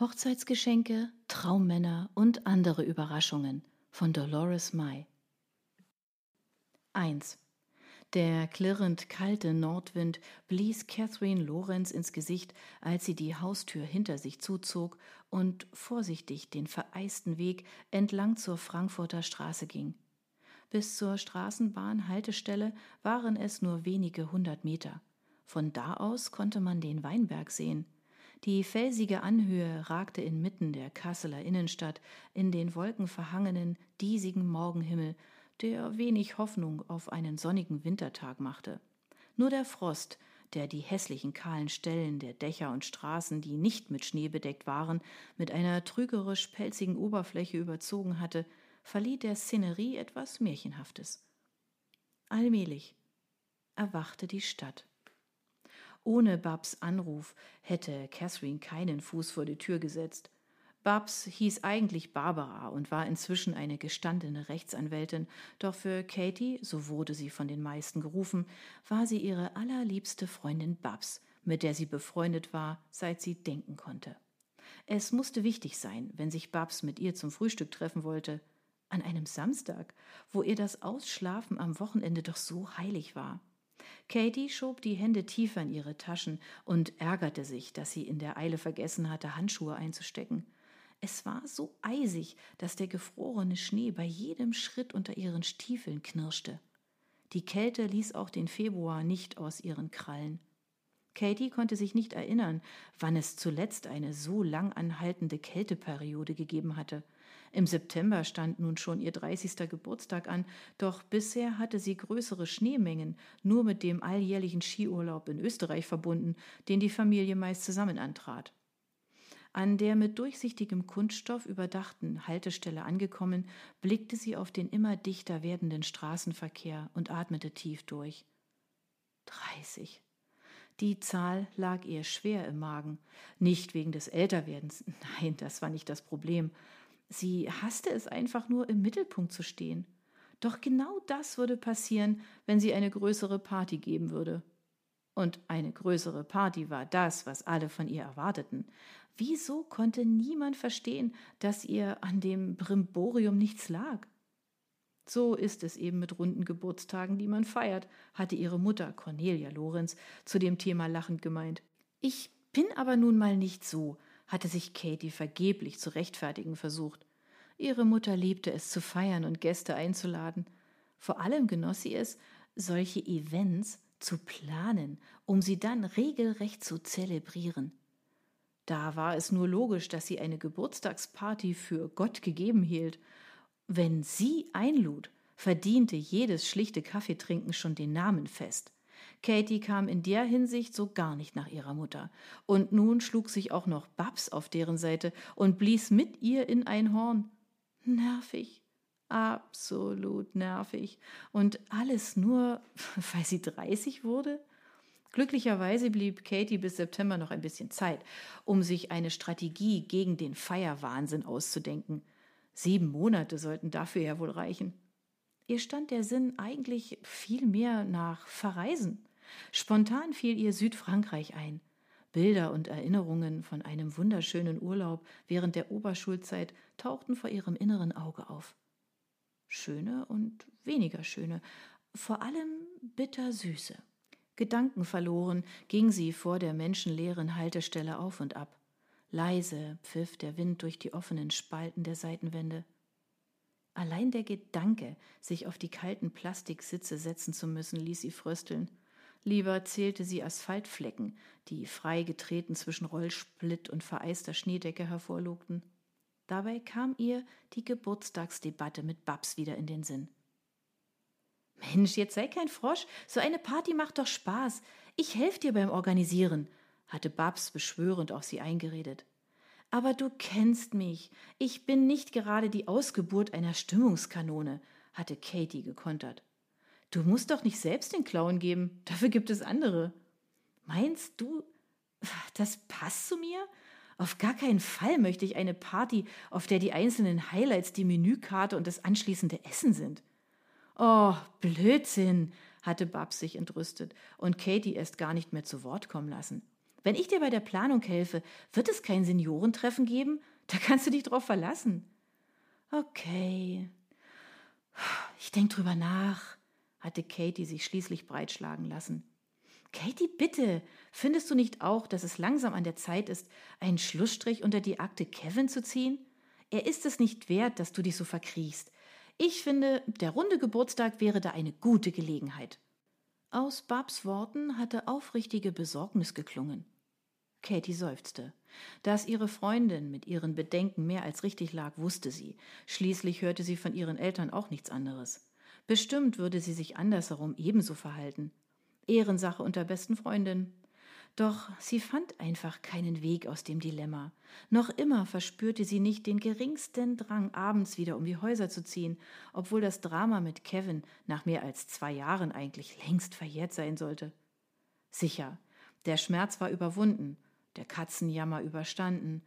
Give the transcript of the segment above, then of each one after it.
Hochzeitsgeschenke, Traummänner und andere Überraschungen von Dolores May. 1. Der klirrend kalte Nordwind blies Catherine Lorenz ins Gesicht, als sie die Haustür hinter sich zuzog und vorsichtig den vereisten Weg entlang zur Frankfurter Straße ging. Bis zur Straßenbahnhaltestelle waren es nur wenige hundert Meter. Von da aus konnte man den Weinberg sehen. Die felsige Anhöhe ragte inmitten der Kasseler Innenstadt in den wolkenverhangenen, diesigen Morgenhimmel, der wenig Hoffnung auf einen sonnigen Wintertag machte. Nur der Frost, der die hässlichen kahlen Stellen der Dächer und Straßen, die nicht mit Schnee bedeckt waren, mit einer trügerisch pelzigen Oberfläche überzogen hatte, verlieh der Szenerie etwas Märchenhaftes. Allmählich erwachte die Stadt. Ohne Babs Anruf hätte Catherine keinen Fuß vor die Tür gesetzt. Babs hieß eigentlich Barbara und war inzwischen eine gestandene Rechtsanwältin, doch für Katie, so wurde sie von den meisten gerufen, war sie ihre allerliebste Freundin Babs, mit der sie befreundet war, seit sie denken konnte. Es musste wichtig sein, wenn sich Babs mit ihr zum Frühstück treffen wollte, an einem Samstag, wo ihr das Ausschlafen am Wochenende doch so heilig war. Katie schob die Hände tiefer in ihre Taschen und ärgerte sich, dass sie in der Eile vergessen hatte, Handschuhe einzustecken. Es war so eisig, dass der gefrorene Schnee bei jedem Schritt unter ihren Stiefeln knirschte. Die Kälte ließ auch den Februar nicht aus ihren Krallen. Katie konnte sich nicht erinnern, wann es zuletzt eine so lang anhaltende Kälteperiode gegeben hatte. Im September stand nun schon ihr 30. Geburtstag an, doch bisher hatte sie größere Schneemengen nur mit dem alljährlichen Skiurlaub in Österreich verbunden, den die Familie meist zusammen antrat. An der mit durchsichtigem Kunststoff überdachten Haltestelle angekommen, blickte sie auf den immer dichter werdenden Straßenverkehr und atmete tief durch. 30. Die Zahl lag ihr schwer im Magen. Nicht wegen des Älterwerdens, nein, das war nicht das Problem. Sie hasste es einfach nur, im Mittelpunkt zu stehen. Doch genau das würde passieren, wenn sie eine größere Party geben würde. Und eine größere Party war das, was alle von ihr erwarteten. Wieso konnte niemand verstehen, dass ihr an dem Brimborium nichts lag? So ist es eben mit runden Geburtstagen, die man feiert, hatte ihre Mutter Cornelia Lorenz zu dem Thema lachend gemeint. Ich bin aber nun mal nicht so, hatte sich Katie vergeblich zu rechtfertigen versucht. Ihre Mutter liebte es zu feiern und Gäste einzuladen. Vor allem genoss sie es, solche Events zu planen, um sie dann regelrecht zu zelebrieren. Da war es nur logisch, dass sie eine Geburtstagsparty für Gott gegeben hielt. Wenn sie einlud, verdiente jedes schlichte Kaffeetrinken schon den Namen fest. Katie kam in der Hinsicht so gar nicht nach ihrer Mutter. Und nun schlug sich auch noch Babs auf deren Seite und blies mit ihr in ein Horn. Nervig, absolut nervig. Und alles nur, weil sie 30 wurde? Glücklicherweise blieb Katie bis September noch ein bisschen Zeit, um sich eine Strategie gegen den Feierwahnsinn auszudenken. Sieben Monate sollten dafür ja wohl reichen. Ihr stand der Sinn eigentlich viel mehr nach Verreisen. Spontan fiel ihr Südfrankreich ein. Bilder und Erinnerungen von einem wunderschönen Urlaub während der Oberschulzeit tauchten vor ihrem inneren Auge auf. Schöne und weniger schöne, vor allem bittersüße. Gedankenverloren ging sie vor der menschenleeren Haltestelle auf und ab. Leise pfiff der Wind durch die offenen Spalten der Seitenwände. Allein der Gedanke, sich auf die kalten Plastiksitze setzen zu müssen, ließ sie frösteln. Lieber zählte sie Asphaltflecken, die freigetreten zwischen Rollsplit und vereister Schneedecke hervorlugten. Dabei kam ihr die Geburtstagsdebatte mit Babs wieder in den Sinn. Mensch, jetzt sei kein Frosch, so eine Party macht doch Spaß. Ich helfe dir beim Organisieren, hatte Babs beschwörend auf sie eingeredet. Aber du kennst mich. Ich bin nicht gerade die Ausgeburt einer Stimmungskanone, hatte Katie gekontert. Du musst doch nicht selbst den Clown geben, dafür gibt es andere. Meinst du, das passt zu mir? Auf gar keinen Fall möchte ich eine Party, auf der die einzelnen Highlights die Menükarte und das anschließende Essen sind. Oh, Blödsinn, hatte Babs sich entrüstet und Katie erst gar nicht mehr zu Wort kommen lassen. Wenn ich dir bei der Planung helfe, wird es kein Seniorentreffen geben? Da kannst du dich drauf verlassen. Okay. Ich denke drüber nach, hatte Katie sich schließlich breitschlagen lassen. Katie, bitte, findest du nicht auch, dass es langsam an der Zeit ist, einen Schlussstrich unter die Akte Kevin zu ziehen? Er ist es nicht wert, dass du dich so verkriechst. Ich finde, der runde Geburtstag wäre da eine gute Gelegenheit. Aus Babs Worten hatte aufrichtige Besorgnis geklungen. Katie seufzte. Dass ihre Freundin mit ihren Bedenken mehr als richtig lag, wusste sie. Schließlich hörte sie von ihren Eltern auch nichts anderes. Bestimmt würde sie sich andersherum ebenso verhalten. Ehrensache unter besten Freundinnen. Doch sie fand einfach keinen Weg aus dem Dilemma. Noch immer verspürte sie nicht den geringsten Drang, abends wieder um die Häuser zu ziehen, obwohl das Drama mit Kevin nach mehr als zwei Jahren eigentlich längst verjährt sein sollte. Sicher, der Schmerz war überwunden, der Katzenjammer überstanden,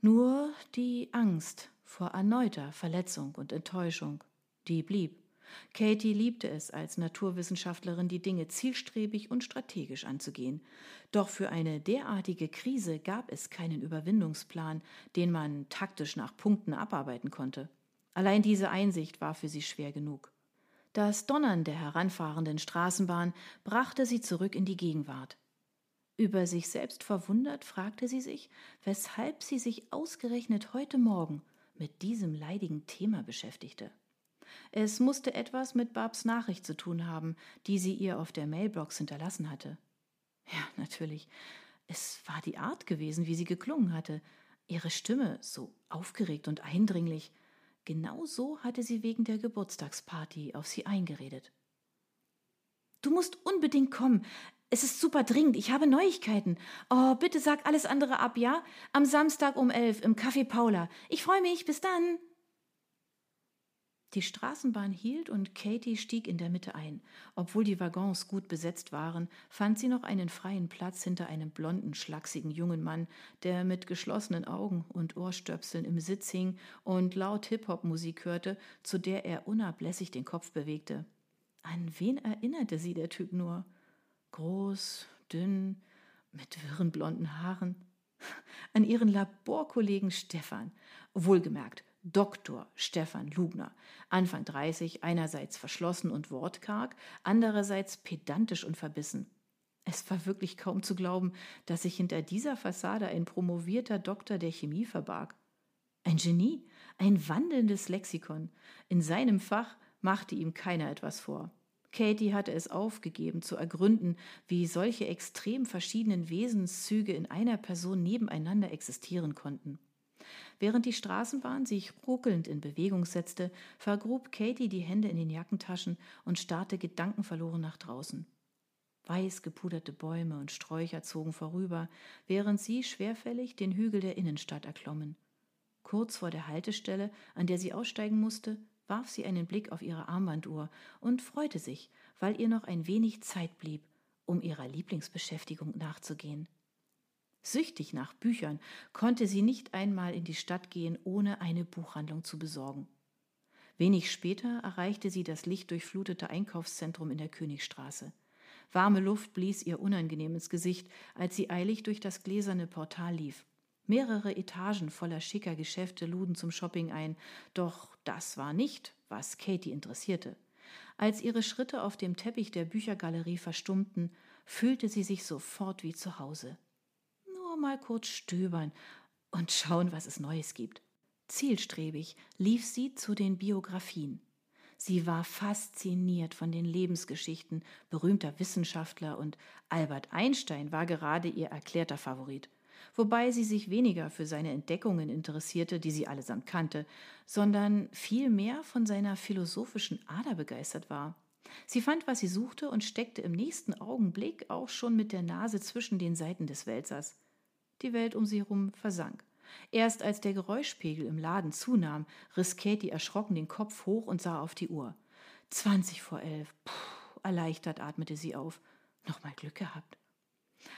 nur die Angst vor erneuter Verletzung und Enttäuschung, die blieb. Katie liebte es, als Naturwissenschaftlerin die Dinge zielstrebig und strategisch anzugehen. Doch für eine derartige Krise gab es keinen Überwindungsplan, den man taktisch nach Punkten abarbeiten konnte. Allein diese Einsicht war für sie schwer genug. Das Donnern der heranfahrenden Straßenbahn brachte sie zurück in die Gegenwart. Über sich selbst verwundert fragte sie sich, weshalb sie sich ausgerechnet heute Morgen mit diesem leidigen Thema beschäftigte. Es musste etwas mit Babs Nachricht zu tun haben, die sie ihr auf der Mailbox hinterlassen hatte. Ja, natürlich. Es war die Art gewesen, wie sie geklungen hatte. Ihre Stimme so aufgeregt und eindringlich. Genau so hatte sie wegen der Geburtstagsparty auf sie eingeredet. Du musst unbedingt kommen. Es ist super dringend. Ich habe Neuigkeiten. Oh, bitte sag alles andere ab, ja? Am Samstag um elf im Café Paula. Ich freue mich. Bis dann. Die Straßenbahn hielt und Katie stieg in der Mitte ein. Obwohl die Waggons gut besetzt waren, fand sie noch einen freien Platz hinter einem blonden, schlachsigen jungen Mann, der mit geschlossenen Augen und Ohrstöpseln im Sitz hing und laut Hip-Hop-Musik hörte, zu der er unablässig den Kopf bewegte. An wen erinnerte sie der Typ nur? Groß, dünn, mit wirren blonden Haaren. An ihren Laborkollegen Stefan. Wohlgemerkt, Dr. Stefan Lugner, Anfang 30, einerseits verschlossen und wortkarg, andererseits pedantisch und verbissen. Es war wirklich kaum zu glauben, dass sich hinter dieser Fassade ein promovierter Doktor der Chemie verbarg. Ein Genie, ein wandelndes Lexikon. In seinem Fach machte ihm keiner etwas vor. Katie hatte es aufgegeben, zu ergründen, wie solche extrem verschiedenen Wesenszüge in einer Person nebeneinander existieren konnten. Während die Straßenbahn sich ruckelnd in Bewegung setzte, vergrub Katie die Hände in den Jackentaschen und starrte gedankenverloren nach draußen. Weiß gepuderte Bäume und Sträucher zogen vorüber, während sie schwerfällig den Hügel der Innenstadt erklommen. Kurz vor der Haltestelle, an der sie aussteigen musste, warf sie einen Blick auf ihre Armbanduhr und freute sich, weil ihr noch ein wenig Zeit blieb, um ihrer Lieblingsbeschäftigung nachzugehen. Süchtig nach Büchern konnte sie nicht einmal in die Stadt gehen, ohne eine Buchhandlung zu besorgen. Wenig später erreichte sie das lichtdurchflutete Einkaufszentrum in der Königstraße. Warme Luft blies ihr unangenehm ins Gesicht, als sie eilig durch das gläserne Portal lief. Mehrere Etagen voller schicker Geschäfte luden zum Shopping ein, doch das war nicht, was Katie interessierte. Als ihre Schritte auf dem Teppich der Büchergalerie verstummten, fühlte sie sich sofort wie zu Hause mal kurz stöbern und schauen, was es Neues gibt. Zielstrebig lief sie zu den Biografien. Sie war fasziniert von den Lebensgeschichten berühmter Wissenschaftler und Albert Einstein war gerade ihr erklärter Favorit, wobei sie sich weniger für seine Entdeckungen interessierte, die sie allesamt kannte, sondern vielmehr von seiner philosophischen Ader begeistert war. Sie fand, was sie suchte und steckte im nächsten Augenblick auch schon mit der Nase zwischen den Seiten des Wälzers. Die Welt um sie herum versank. Erst als der Geräuschpegel im Laden zunahm, riss Katie erschrocken den Kopf hoch und sah auf die Uhr. Zwanzig vor elf. Puh, erleichtert atmete sie auf. Nochmal Glück gehabt.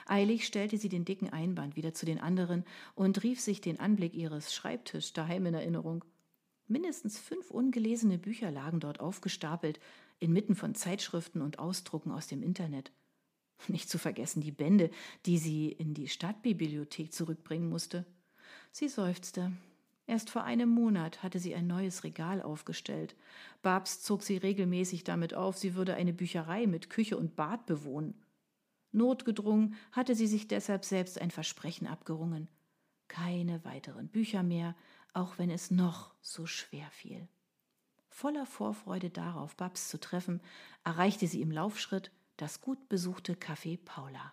Eilig stellte sie den dicken Einband wieder zu den anderen und rief sich den Anblick ihres Schreibtischs daheim in Erinnerung. Mindestens fünf ungelesene Bücher lagen dort aufgestapelt, inmitten von Zeitschriften und Ausdrucken aus dem Internet. Nicht zu vergessen die Bände, die sie in die Stadtbibliothek zurückbringen musste. Sie seufzte. Erst vor einem Monat hatte sie ein neues Regal aufgestellt. Babs zog sie regelmäßig damit auf, sie würde eine Bücherei mit Küche und Bad bewohnen. Notgedrungen hatte sie sich deshalb selbst ein Versprechen abgerungen. Keine weiteren Bücher mehr, auch wenn es noch so schwer fiel. Voller Vorfreude darauf, Babs zu treffen, erreichte sie im Laufschritt das gut besuchte Café Paula.